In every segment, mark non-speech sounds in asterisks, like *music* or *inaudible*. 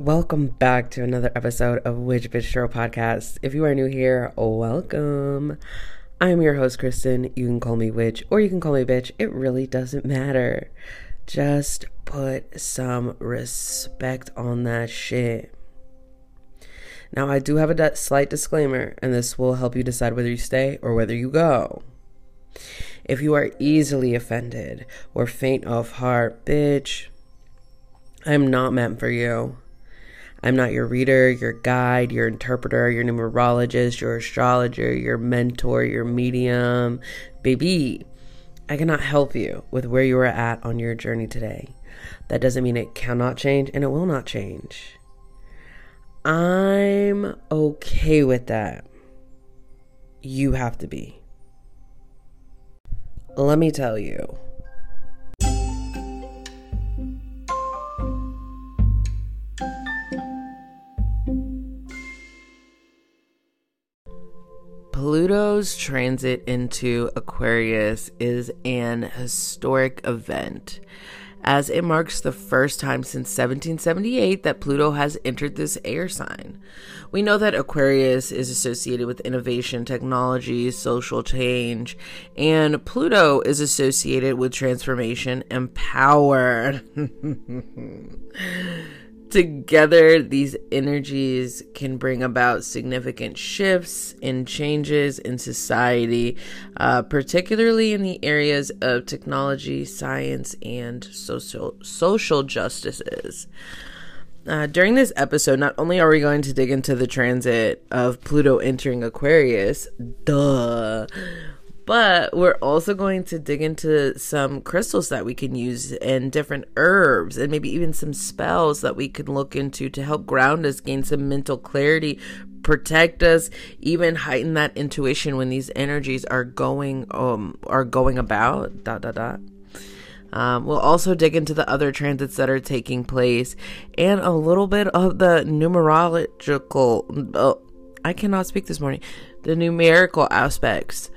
Welcome back to another episode of Witch Bitch Show podcast. If you are new here, welcome. I'm your host, Kristen. You can call me Witch or you can call me Bitch. It really doesn't matter. Just put some respect on that shit. Now, I do have a slight disclaimer, and this will help you decide whether you stay or whether you go. If you are easily offended or faint of heart, bitch, I'm not meant for you. I'm not your reader, your guide, your interpreter, your numerologist, your astrologer, your mentor, your medium. Baby, I cannot help you with where you are at on your journey today. That doesn't mean it cannot change and it will not change. I'm okay with that. You have to be. Let me tell you. Pluto's transit into Aquarius is an historic event, as it marks the first time since 1778 that Pluto has entered this air sign. We know that Aquarius is associated with innovation, technology, social change, and Pluto is associated with transformation and power. *laughs* Together, these energies can bring about significant shifts and changes in society, uh, particularly in the areas of technology, science, and social social justices. Uh, during this episode, not only are we going to dig into the transit of Pluto entering Aquarius, duh, but we're also going to dig into some crystals that we can use and different herbs and maybe even some spells that we can look into to help ground us, gain some mental clarity, protect us, even heighten that intuition when these energies are going um are going about. Dot dot dot. Um, we'll also dig into the other transits that are taking place and a little bit of the numerological. Oh, I cannot speak this morning. The numerical aspects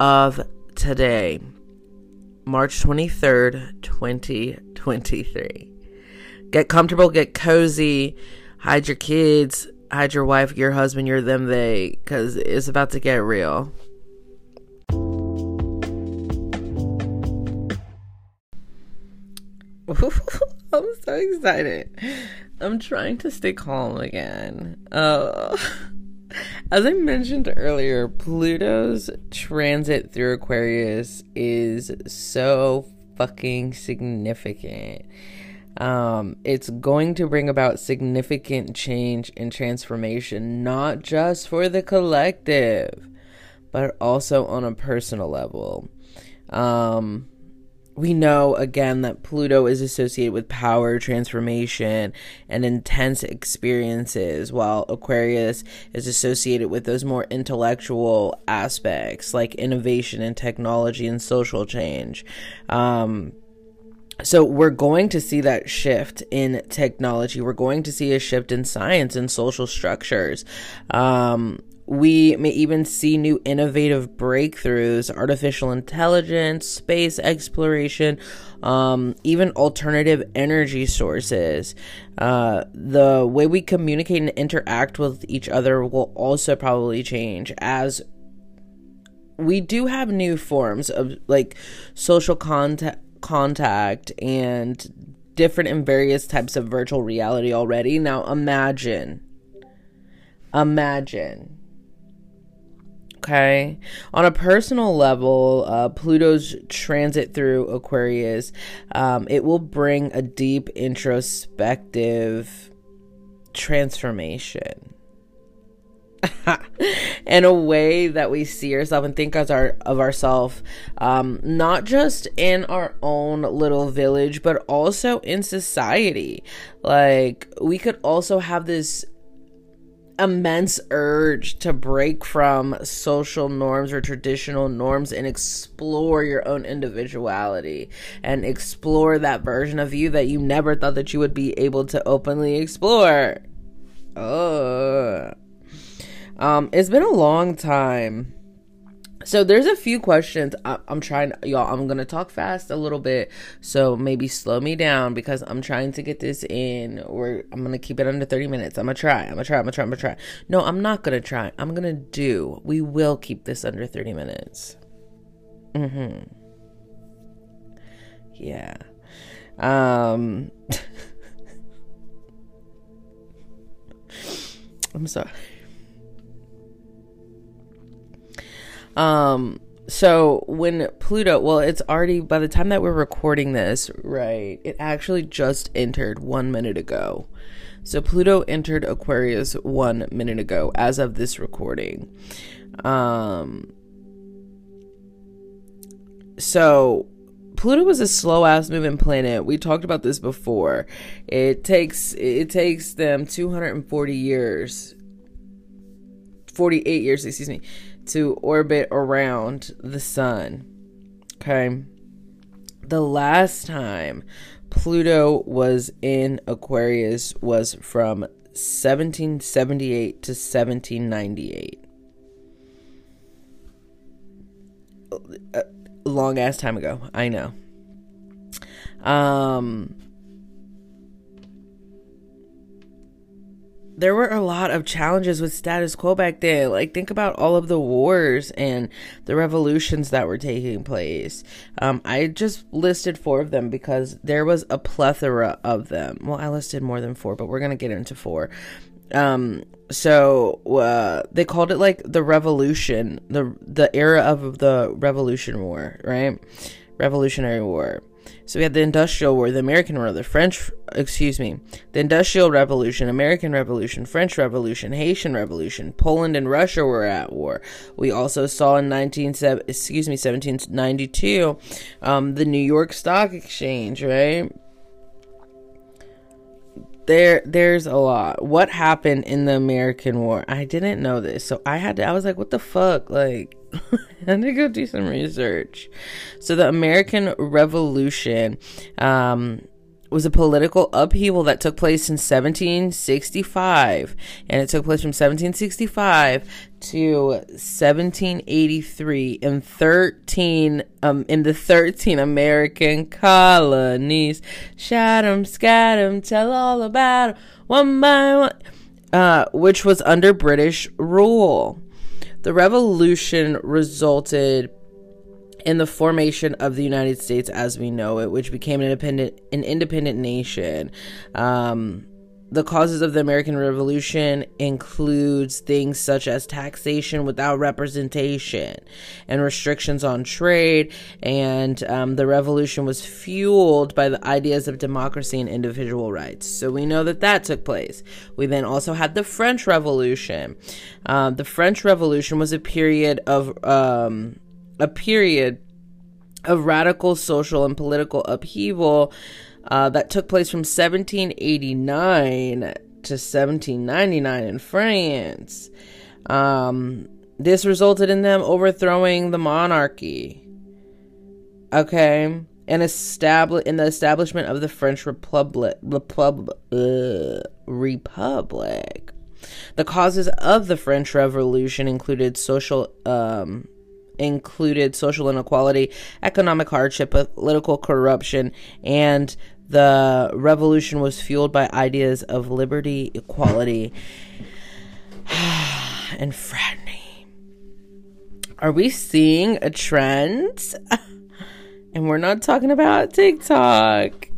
of today, March 23rd, 2023. Get comfortable, get cozy, hide your kids, hide your wife, your husband, your them, they, because it's about to get real. *laughs* I'm so excited. I'm trying to stay calm again. Uh, *laughs* as I mentioned earlier, Pluto's transit through Aquarius is so fucking significant. Um, it's going to bring about significant change and transformation, not just for the collective, but also on a personal level. Um, we know again that Pluto is associated with power, transformation, and intense experiences, while Aquarius is associated with those more intellectual aspects like innovation and technology and social change. Um, so we're going to see that shift in technology. We're going to see a shift in science and social structures. Um, we may even see new innovative breakthroughs, artificial intelligence, space exploration, um, even alternative energy sources. Uh, the way we communicate and interact with each other will also probably change as we do have new forms of like social contact contact and different and various types of virtual reality already. Now imagine imagine Okay. On a personal level, uh, Pluto's transit through Aquarius, um, it will bring a deep introspective transformation. *laughs* in a way that we see ourselves and think as our of ourselves, um, not just in our own little village, but also in society. Like we could also have this immense urge to break from social norms or traditional norms and explore your own individuality and explore that version of you that you never thought that you would be able to openly explore. Oh. Um, it's been a long time So there's a few questions. I, am trying, y'all. I'm gonna talk fast a little bit, so maybe slow me down because I'm trying to get this in. Or I'm gonna keep it under 30 minutes. I'm gonna try. I'm gonna try. I'm gonna try. I'm gonna try. No, I'm not gonna try. I'm gonna do. We will keep this under 30 minutes. Mm-hmm. Yeah. Um. *laughs* I'm sorry. Um, so when Pluto, well, it's already by the time that we're recording this, right? It actually just entered one minute ago. So Pluto entered Aquarius one minute ago as of this recording. Um, so Pluto is a slow ass moving planet. We talked about this before. It takes it takes them 240 years 48 years, excuse me, to orbit around the sun. Okay. The last time Pluto was in Aquarius was from 1778 to 1798. A long ass time ago, I know. Um there were a lot of challenges with status quo back then. Like, think about all of the wars and the revolutions that were taking place. Um, I just listed four of them because there was a plethora of them. Well, I listed more than four, but we're going to get into four. Um, so uh, they called it like the revolution, the the era of the Revolution War, right? Revolutionary War. So we had the Industrial War, the American War, the French, excuse me, the Industrial Revolution, American Revolution, French Revolution, Haitian Revolution, Poland and Russia were at war. We also saw in 19, excuse me, 1792, um, the New York Stock Exchange, right? there there's a lot what happened in the american war i didn't know this so i had to i was like what the fuck like *laughs* had to go do some research. So the American Revolution um, was a political upheaval that took place in 1765, and it took place from 1765 to 1783 in 13 um in the 13 American colonies. Shout 'em, scat 'em, tell all about 'em, one by one. Uh, which was under British rule. The revolution resulted in the formation of the United States as we know it, which became an independent an independent nation. Um, the causes of the American Revolution includes things such as taxation without representation and restrictions on trade. And um, the revolution was fueled by the ideas of democracy and individual rights. So we know that that took place. We then also had the French Revolution. Um, the French Revolution was a period of um, a period of radical social and political upheaval uh, that took place from 1789 to 1799 in France. Um, this resulted in them overthrowing the monarchy. Okay, and establish in the establishment of the French Republic. Repub- uh, Republic. The causes of the French Revolution included social um, included social inequality, economic hardship, political corruption, and the revolution was fueled by ideas of liberty, equality, *sighs* and fraternity. Are we seeing a trend? *laughs* and we're not talking about TikTok.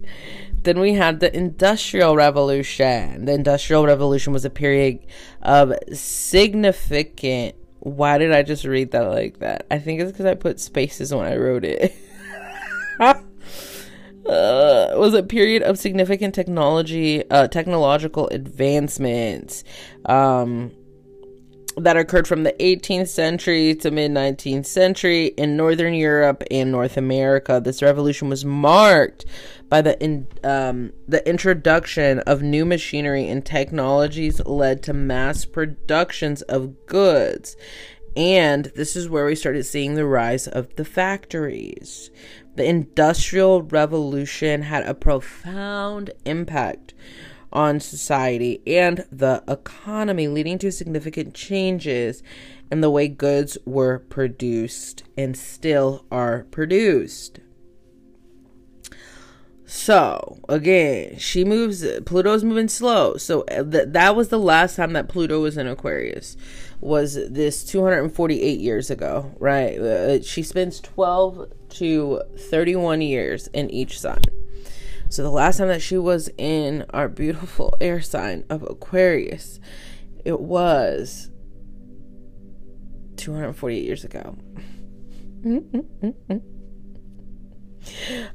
Then we had the Industrial Revolution. The Industrial Revolution was a period of significant why did I just read that like that? I think it's because I put spaces when I wrote it. *laughs* uh, was a period of significant technology, uh, technological advancements um, that occurred from the 18th century to mid 19th century in Northern Europe and North America. This revolution was marked by the in, um, the introduction of new machinery and technologies led to mass productions of goods. And this is where we started seeing the rise of the factories. The Industrial Revolution had a profound impact on society and the economy, leading to significant changes in the way goods were produced and still are produced. So again, she moves. Pluto's moving slow. So uh, th- that was the last time that Pluto was in Aquarius. Was this 248 years ago? Right. Uh, she spends 12 to 31 years in each sign. So the last time that she was in our beautiful *laughs* air sign of Aquarius, it was 248 years ago. *laughs*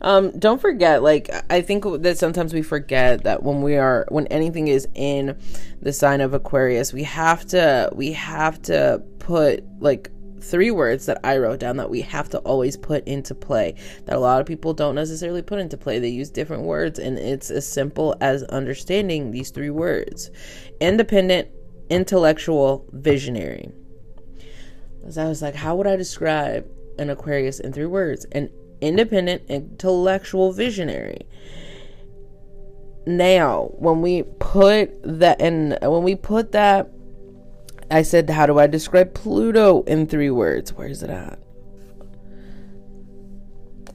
um don't forget like i think that sometimes we forget that when we are when anything is in the sign of aquarius we have to we have to put like three words that i wrote down that we have to always put into play that a lot of people don't necessarily put into play. They use different words and it's as simple as understanding these three words. Independent intellectual visionary. Because i was like how would i describe an aquarius in three words? An independent intellectual visionary. Now when we put that and when we put that i said how do i describe pluto in three words? Where is it at?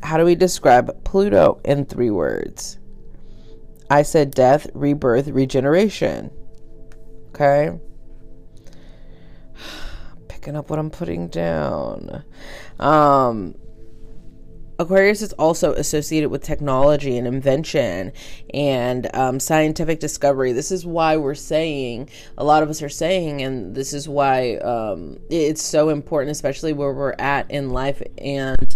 How do we describe pluto in three words? I said death rebirth regeneration. Okay? *sighs* Picking up what i'm putting down. Um Aquarius is also associated with technology and invention and um, scientific discovery. This is why we're saying, a lot of us are saying, and this is why um, it's so important, especially where we're at in life and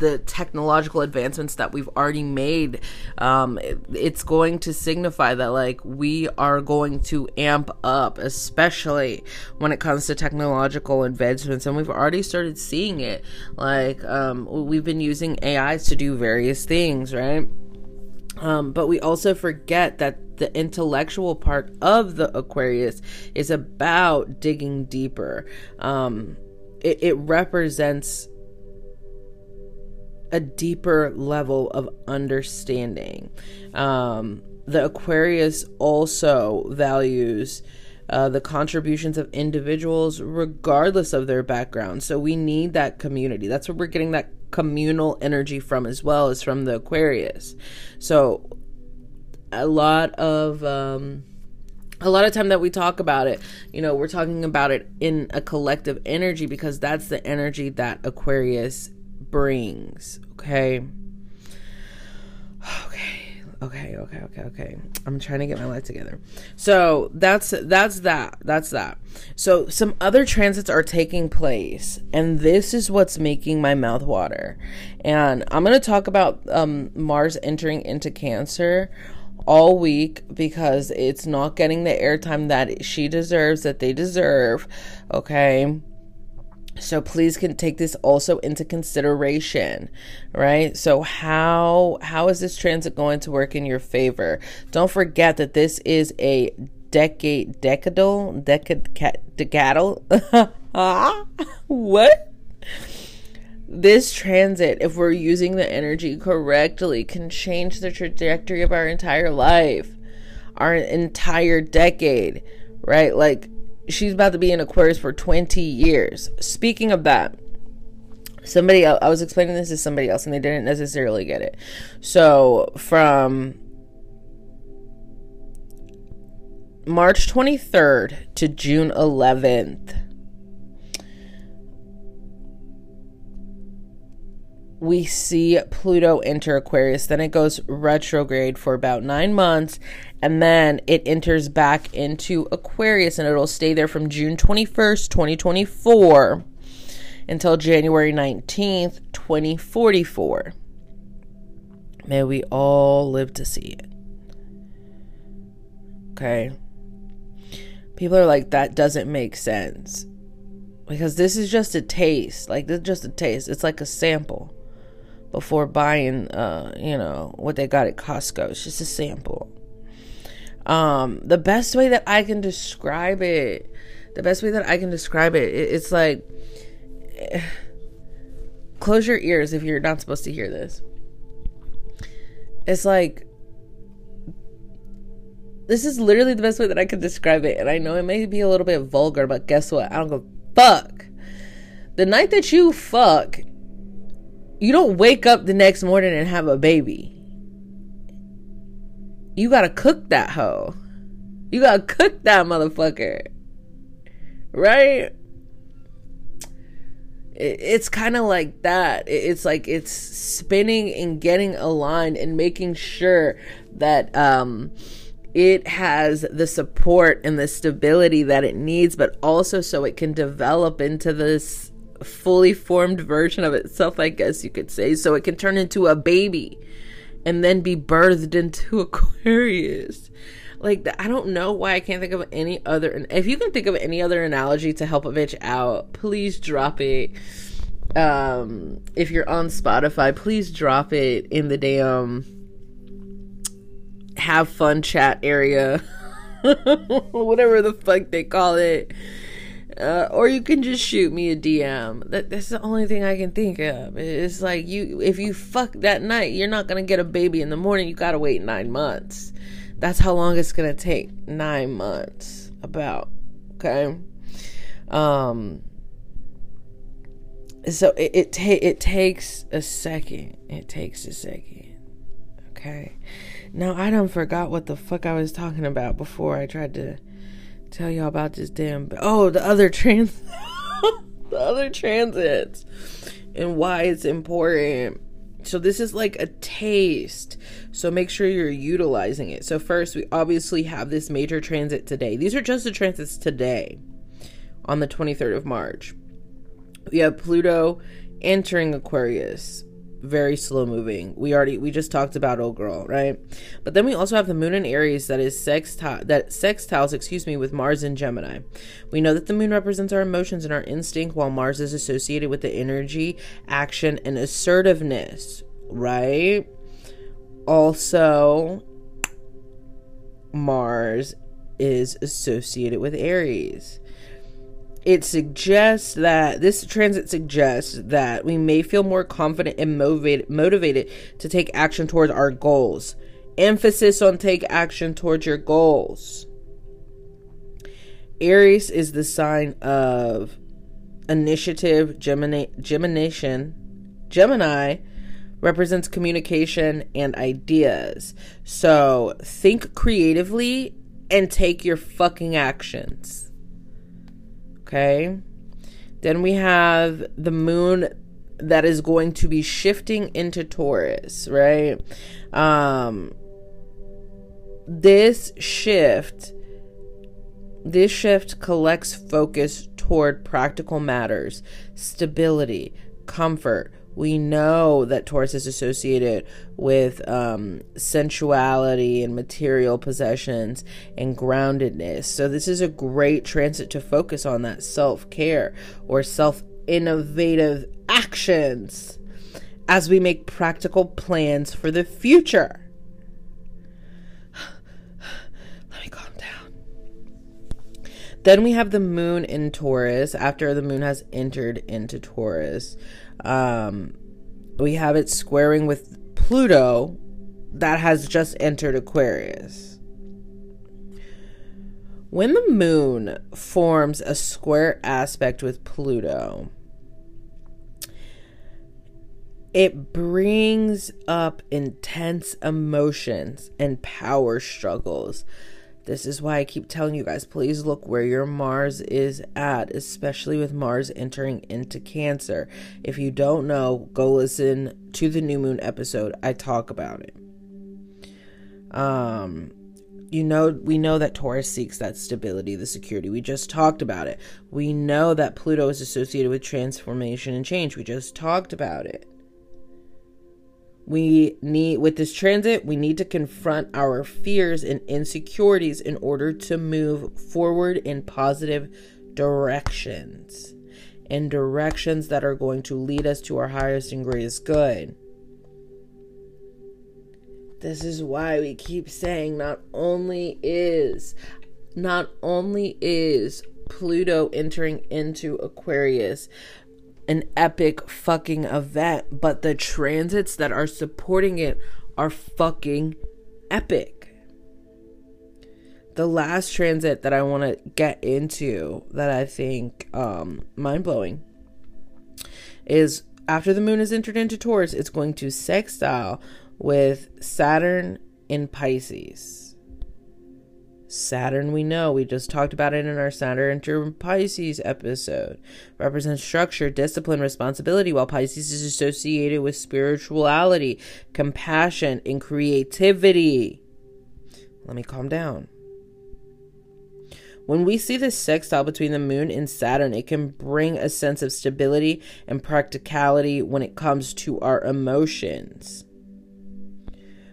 the technological advancements that we've already made um, it, it's going to signify that like we are going to amp up especially when it comes to technological advancements. And we've already started seeing it. Like um, we've been using ais to do various things right? Um, but we also forget that the intellectual part of the Aquarius is about digging deeper. Um, it, it represents a deeper level of understanding. Um, the Aquarius also values uh, the contributions of individuals, regardless of their background. So we need that community. That's where we're getting that communal energy from, as well as from the Aquarius. So a lot of um, a lot of time that we talk about it, you know, we're talking about it in a collective energy because that's the energy that Aquarius brings. Okay. Okay. Okay, okay, okay, okay. I'm trying to get my life together. So that's that's that. That's that. So some other transits are taking place, and this is what's making my mouth water. And I'm gonna talk about um, Mars entering into Cancer all week because it's not getting the airtime that she deserves, that they deserve. Okay so please can take this also into consideration right? So how how is this transit going to work in your favor? Don't forget that this is a decade decadal decad decadal *laughs* what? This transit if we're using the energy correctly can change the trajectory of our entire life our entire decade right? Like she's about to be in Aquarius for 20 years. Speaking of that, somebody else, I was explaining this to somebody else and they didn't necessarily get it. So from March 23rd to June 11th, we see Pluto enter Aquarius. Then it goes retrograde for about nine months. And then it enters back into Aquarius and it'll stay there from June 21st, 2024 until January 19th, 2044. May we all live to see it. Okay. People are like, that doesn't make sense. Because this is just a taste. Like, this is just a taste. It's like a sample before buying, uh, you know, what they got at Costco. It's just a sample. Um, the best way that I can describe it, the best way that I can describe it, it it's like, *sighs* close your ears if you're not supposed to hear this. It's like this is literally the best way that I could describe it. And I know it may be a little bit vulgar, but guess what? I don't a fuck. The night that you fuck, you don't wake up the next morning and have a baby. You gotta cook that hoe. You gotta cook that motherfucker. Right? It's kind of like that. It's like it's spinning and getting aligned and making sure that um it has the support and the stability that it needs, but also so it can develop into this fully formed version of itself, I guess you could say. So it can turn into a baby and then be birthed into *laughs* Aquarius. Like, I don't know why I can't think of any other. If you can think of any other analogy to help a bitch out, please drop it. Um, if you're on Spotify, please drop it in the damn have fun chat area, *laughs* whatever the fuck they call it. Uh, or you can just shoot me a DM. That, that's the only thing I can think of. It's like you, if you fuck that night, you're not gonna get a baby in the morning. You gotta wait nine months. That's how long it's gonna take. Nine months, about. Okay. Um. So it it, ta- it takes a second. It takes a second. Okay. Now I don't forgot what the fuck I was talking about before I tried to tell y'all about this damn. Oh, the other trans, *laughs* the other transits, and why it's important. So this is like a taste. So make sure you're utilizing it. So first, we obviously have this major transit today. These are just the transits today, on the 23rd of March. We have Pluto entering Aquarius very slow moving. We already we just talked about old girl, right? But then we also have the moon in Aries that is sextile that sextiles, excuse me, with Mars in Gemini. We know that the moon represents our emotions and our instinct while Mars is associated with the energy, action and assertiveness, right? Also Mars is associated with Aries it suggests that this transit suggests that we may feel more confident and motivated motivated to take action towards our goals. Emphasis on take action towards your goals. Aries is the sign of initiative, Gemini, Gemini represents communication and ideas. So think creatively and take your fucking actions. Okay. Then we have the moon that is going to be shifting into Taurus, right? Um this shift this shift collects focus toward practical matters, stability, comfort, we know that Taurus is associated with um, sensuality and material possessions and groundedness. So, this is a great transit to focus on that self care or self innovative actions as we make practical plans for the future. *sighs* Let me calm down. Then we have the moon in Taurus after the moon has entered into Taurus. Um, we have it squaring with Pluto that has just entered Aquarius. When the moon forms a square aspect with Pluto, it brings up intense emotions and power struggles this is why I keep telling you guys please look where your Mars is at, especially with Mars entering into Cancer. If you don't know, go listen to the new moon episode. I talk about it. Um you know we know that Taurus seeks that stability, the security. We just talked about it. We know that Pluto is associated with transformation and change. We just talked about it we need with this transit we need to confront our fears and insecurities in order to move forward in positive directions. In directions that are going to lead us to our highest and greatest good. This is why we keep saying not only is not only is Pluto entering into Aquarius an epic fucking event, but the transits that are supporting it are fucking epic. the last transit that I want to get into that I think um, mind blowing is after the moon is entered into Taurus, it's going to sextile with Saturn in Pisces. Saturn, we know, we just talked about it in our Saturn in Pisces episode, represents structure, discipline, responsibility, while Pisces is associated with spirituality, compassion, and creativity. Let me calm down. When we see this sextile between the moon and Saturn, it can bring a sense of stability and practicality when it comes to our emotions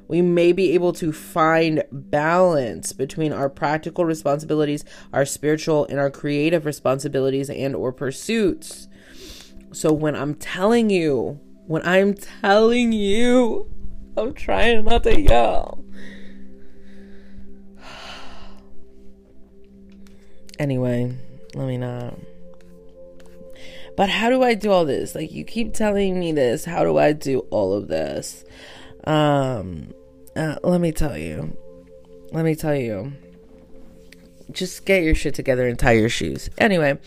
we may be able to find balance between our practical responsibilities, our spiritual and our creative responsibilities and or pursuits. So when I'm telling you, when I'm telling you, I'm trying not to yell. *sighs* Anyway, let me not. But how do I do all this? Like you keep telling me this. How do I do all of this? Um uh, let me tell you. Let me tell you. Just get your shit together and tie your shoes. Anyway,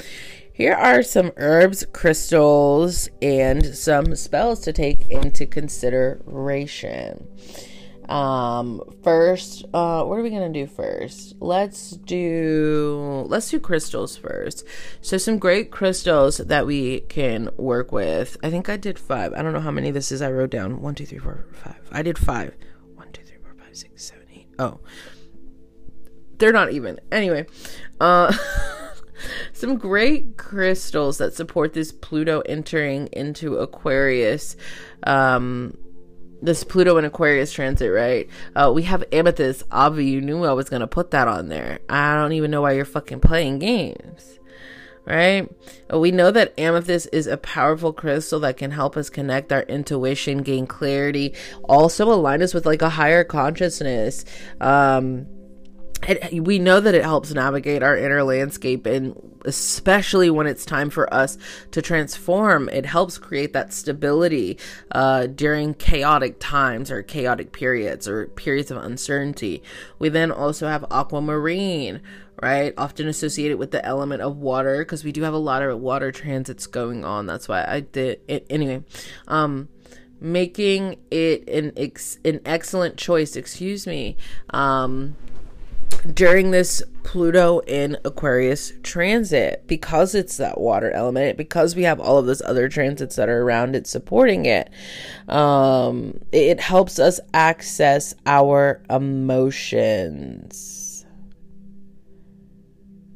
here are some herbs, crystals, and some spells to take into consideration. Um, first, uh, what are we gonna do first? Let's do let's do crystals first. So some great crystals that we can work with. I think I did five. I don't know how many this is. I wrote down one, two, three, four, five. I did five five, six, seven, eight. Oh, they're not even. Anyway, uh, *laughs* some great crystals that support this Pluto entering into Aquarius. Um, this Pluto and Aquarius transit, right? Uh, we have amethyst. Avi, you knew I was gonna put that on there. I don't even know why you're fucking playing games right? We know that amethyst is a powerful crystal that can help us connect our intuition, gain clarity, also align us with like a higher consciousness. Um, it, we know that it helps navigate our inner landscape and especially when it's time for us to transform it helps create that stability uh, during chaotic times or chaotic periods or periods of uncertainty we then also have aquamarine right? Often associated with the element of water because we do have a lot of water transits going on. That's why I did it anyway. Um, making it an ex- an excellent choice. Excuse me. Um, during this Pluto in Aquarius transit because it's that water element, because we have all of those other transits that are around it supporting it, um, it helps us access our emotions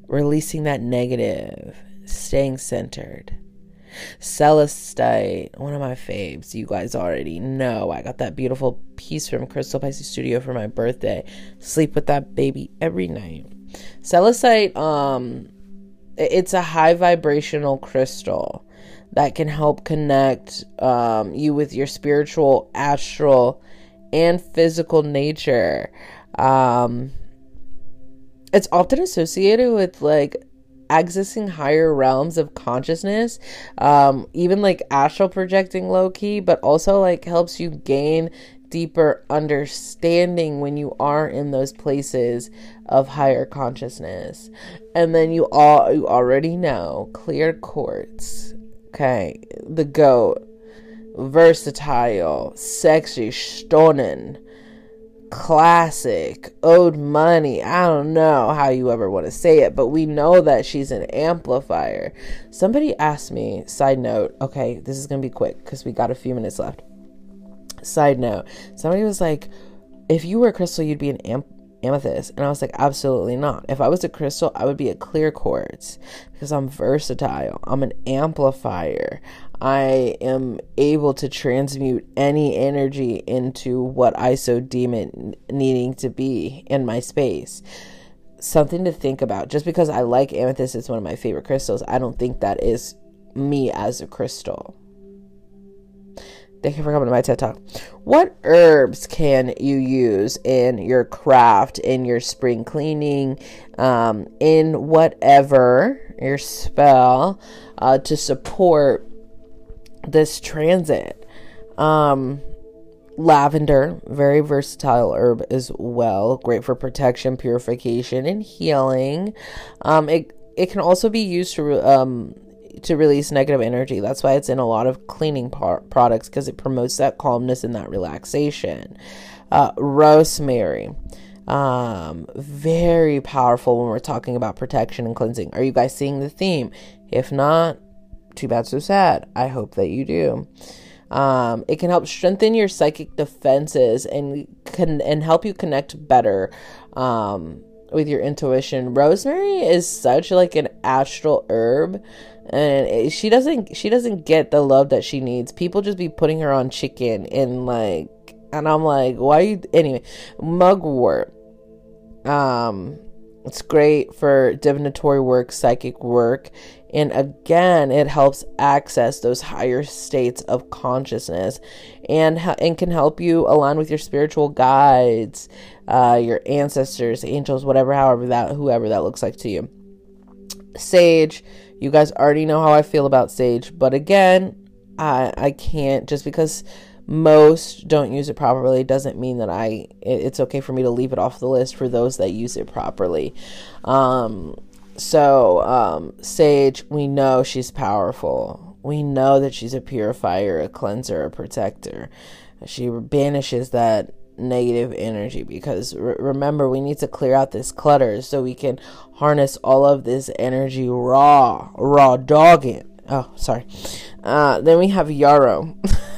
releasing that negative, staying centered. Celestite, one of my faves. You guys already know. I got that beautiful piece from Crystal Pisces Studio for my birthday. Sleep with that baby every night. Celestite, um, it's a high vibrational crystal that can help connect um, you with your spiritual, astral, and physical nature. Um, it's often associated with like accessing higher realms of consciousness um even like astral projecting low key but also like helps you gain deeper understanding when you are in those places of higher consciousness. And then you all you already know clear quartz okay the goat versatile sexy stunning classic, owed money. I don't know how you ever want to say it, but we know that she's an amplifier. Somebody asked me, side note, okay, this is going to be quick because we got a few minutes left. Side note, somebody was like, if you were a crystal, you'd be an amp amethyst. And I was like, absolutely not. If I was a crystal, I would be a clear quartz because I'm versatile. I'm an amplifier. I am able to transmute any energy into what I so deem it needing to be in my space. Something to think about. Just because I like amethyst, it's one of my favorite crystals, I don't think that is me as a crystal. Thank you for coming to my TED Talk. What herbs can you use in your craft, in your spring cleaning, um, in whatever your spell uh, to support this transit? Um, lavender, very versatile herb as well. Great for protection, purification, and healing. Um, it it can also be used to um, to release negative energy. That's why it's in a lot of cleaning par- products because it promotes that calmness and that relaxation. Uh, rosemary. Um, very powerful when we're talking about protection and cleansing. Are you guys seeing the theme? If not, too bad, so sad. I hope that you do. Um, it can help strengthen your psychic defenses and can and help you connect better um, with your intuition. Rosemary is such like an astral herb, and it, she doesn't she doesn't get the love that she needs. People just be putting her on chicken and like, and I'm like, why you anyway? Mugwort. Um, it's great for divinatory work, psychic work, and again, it helps access those higher states of consciousness and, and can help you align with your spiritual guides, uh, your ancestors, angels, whatever, however that, whoever that looks like to you. Sage, you guys already know how I feel about sage, but again, I, I can't just because most don't use it properly doesn't mean that I it's okay for me to leave it off the list for those that use it properly. Um, so, um, Sage, we know she's powerful. We know that she's a purifier, a cleanser, a protector. She banishes that negative energy because re- remember, we need to clear out this clutter so we can harness all of this energy raw, raw dogging. Oh, sorry. Uh, then we have Yarrow. *laughs*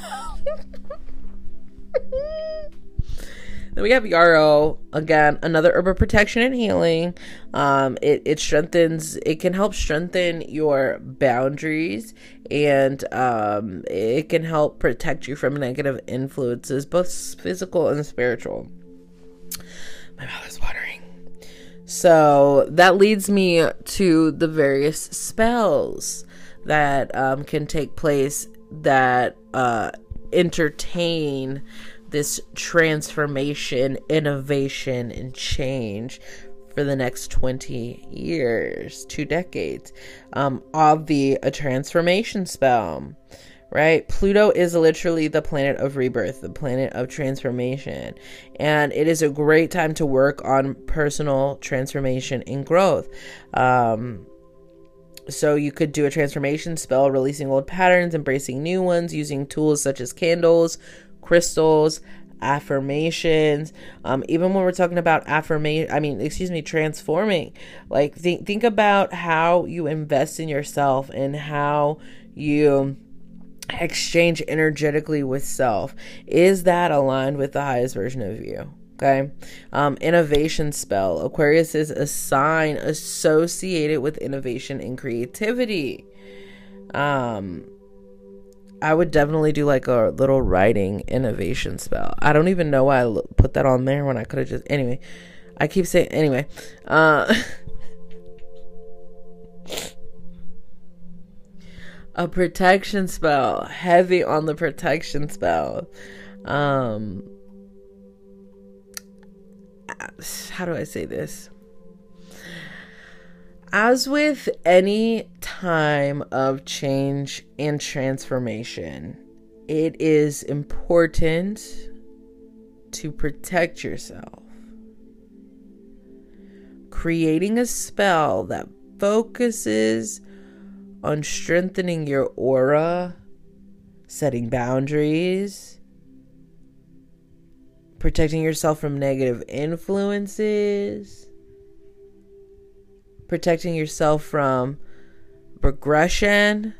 Then we have Yarrow again, another herb of protection and healing. Um, it it strengthens. It can help strengthen your boundaries, and um, it can help protect you from negative influences, both physical and spiritual. My mouth is watering. So that leads me to the various spells that um, can take place that uh, entertain this transformation, innovation, and change for the next 20 years, two decades, um, of the a transformation spell. Right? Pluto is literally the planet of rebirth, the planet of transformation. And it is a great time to work on personal transformation and growth. Um, so you could do a transformation spell, releasing old patterns, embracing new ones, using tools such as candles, crystals, affirmations um even when we're talking about affirmation i mean excuse me transforming. Like think think about how you invest in yourself and how you exchange energetically with self. Is that aligned with the highest version of you? Okay? Um innovation spell. Aquarius is a sign associated with innovation and creativity. Um I would definitely do like a little writing innovation spell. I don't even know why I put that on there when I could have just anyway. I keep saying anyway. Uh *laughs* a protection spell, heavy on the protection spell. Um how do I say this? As with any time of change and transformation, it is important to protect yourself. Creating a spell that focuses on strengthening your aura, setting boundaries, protecting yourself from negative influences protecting yourself from regression.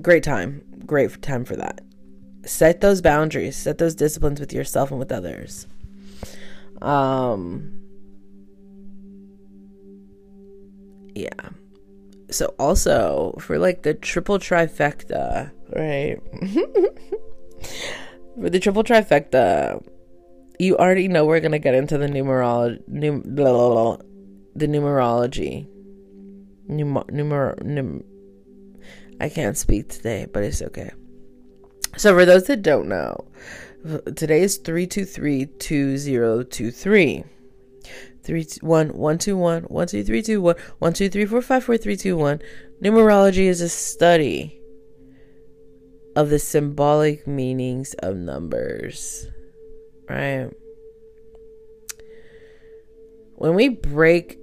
Great time. Great time for that. Set those boundaries, set those disciplines with yourself and with others. Um yeah. So also for like the triple trifecta, right? *laughs* for the triple trifecta, you already know we're gonna get into the numerology, num, blah, blah, blah, the numerology. Numer, numer, num, I can't speak today, but it's okay. So for those that don't know, today is three two three two zero two three. Three one one two one one two three two one one two three four five four three two one. Numerology is a study of the symbolic meanings of numbers, right? When we break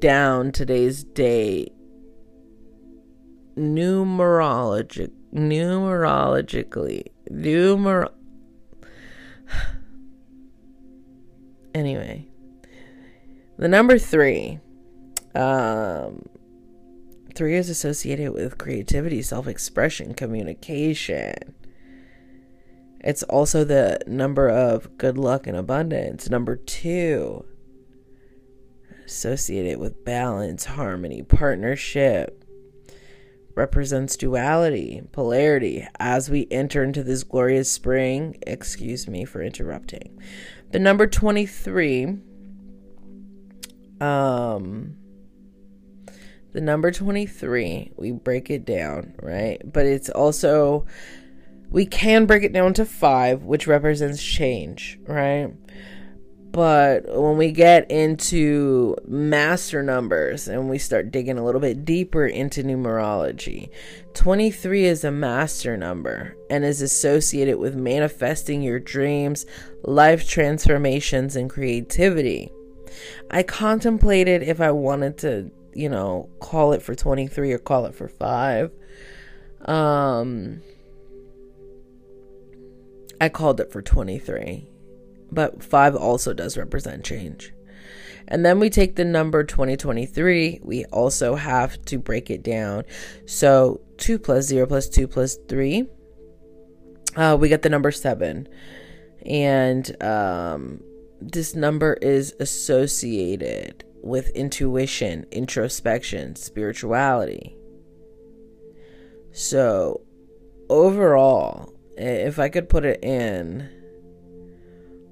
down today's date, numerologic, numerologically, numer. *sighs* Anyway, the number three, um, three is associated with creativity, self-expression, communication. It's also the number of good luck and abundance. Number two associated with balance, harmony, partnership, represents duality, polarity as we enter into this glorious spring. Excuse me for interrupting. The number 23 um the number 23, we break it down, right? But it's also we can break it down to 5, which represents change, right? But when we get into master numbers and we start digging a little bit deeper into numerology, 23 is a master number and is associated with manifesting your dreams, life transformations, and creativity. I contemplated if I wanted to, you know, call it for 23 or call it for 5. Um, I called it for 23 but 5 also does represent change. And then we take the number 2023, we also have to break it down. So 2 plus 0 plus 2 plus 3, uh, we get the number 7. And um, this number is associated with intuition, introspection, spirituality. So overall, if I could put it in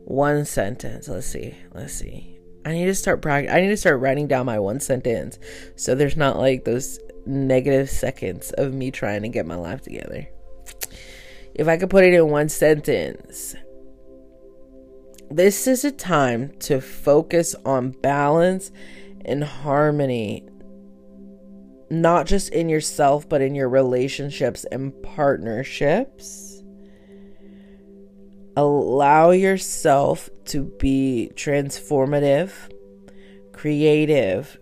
one sentence. Let's see. Let's see. I need to start practice. I need to start writing down my one sentence so there's not like those negative seconds of me trying to get my life together. If I could put it in one sentence, this is a time to focus on balance and harmony, not just in yourself, but in your relationships and partnerships allow yourself to be transformative, creative,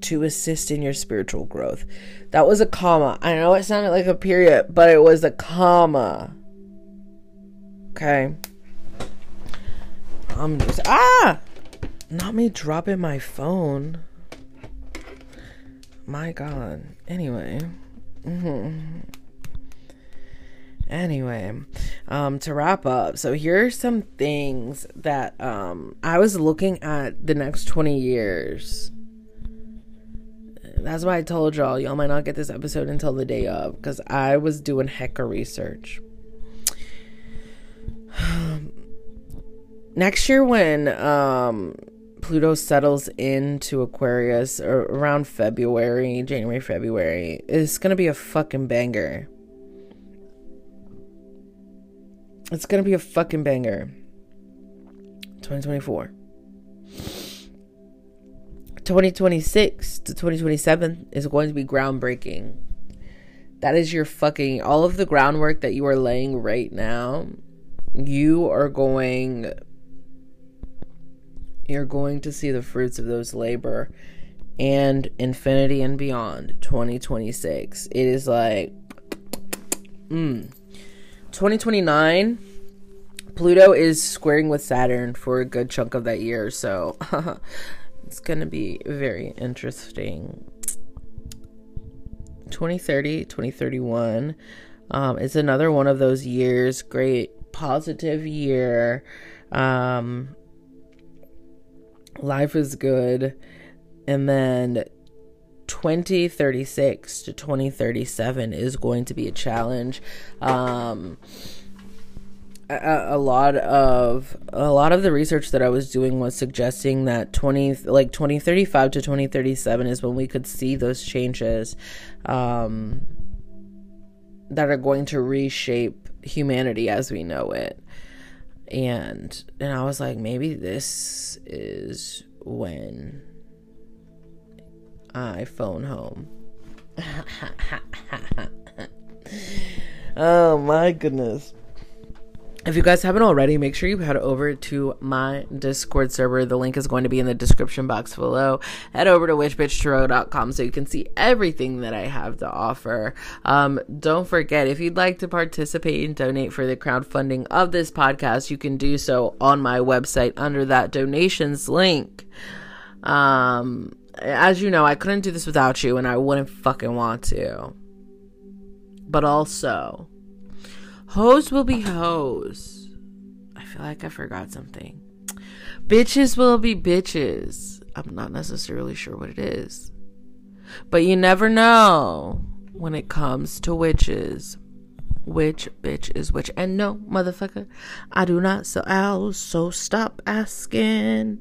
to assist in your spiritual growth. That was a comma. I know it sounded like a period, but it was a comma. Okay. I'm just ah, not me dropping my phone. My God. Anyway. Mm-hmm. Anyway, um, to wrap up, so here are some things that um, I was looking at the next 20 years. That's why I told y'all, y'all might not get this episode until the day of, because I was doing hecka research. *sighs* next year, when um, Pluto settles into Aquarius, or around February, January, February, it's gonna be a fucking banger It's gonna be a fucking banger. 2024. 2026 to 2027 is going to be groundbreaking. That is your fucking all of the groundwork that you are laying right now. You are going you're going to see the fruits of those labor and infinity and beyond 2026. It is like mm 2029, Pluto is squaring with Saturn for a good chunk of that year, so *laughs* it's going to be very interesting. 2030, 2031 um, is another one of those years. Great positive year. Um, life is good. And then 2036 to 2037 is going to be a challenge. Um, a, a, lot of a lot of the research that I was doing was suggesting that 20 like 2035 to 2037 is when we could see those changes um, that are going to reshape humanity as we know it. And and I was like maybe this is when I phone home. *laughs* oh my goodness. If you guys haven't already, make sure you head over to my Discord server. The link is going to be in the description box below. Head over to witchbitchtarot.com so you can see everything that I have to offer. Um, don't forget, if you'd like to participate and donate for the crowdfunding of this podcast, you can do so on my website under that donations link. Um, as you know, I couldn't do this without you, and I wouldn't fucking want to. But also, Hoes will be hoes. I feel like I forgot something. Bitches will be bitches. I'm not necessarily sure what it is. But you never know when it comes to witches. Which bitch is which? And no, motherfucker, I do not sell owls, so stop asking.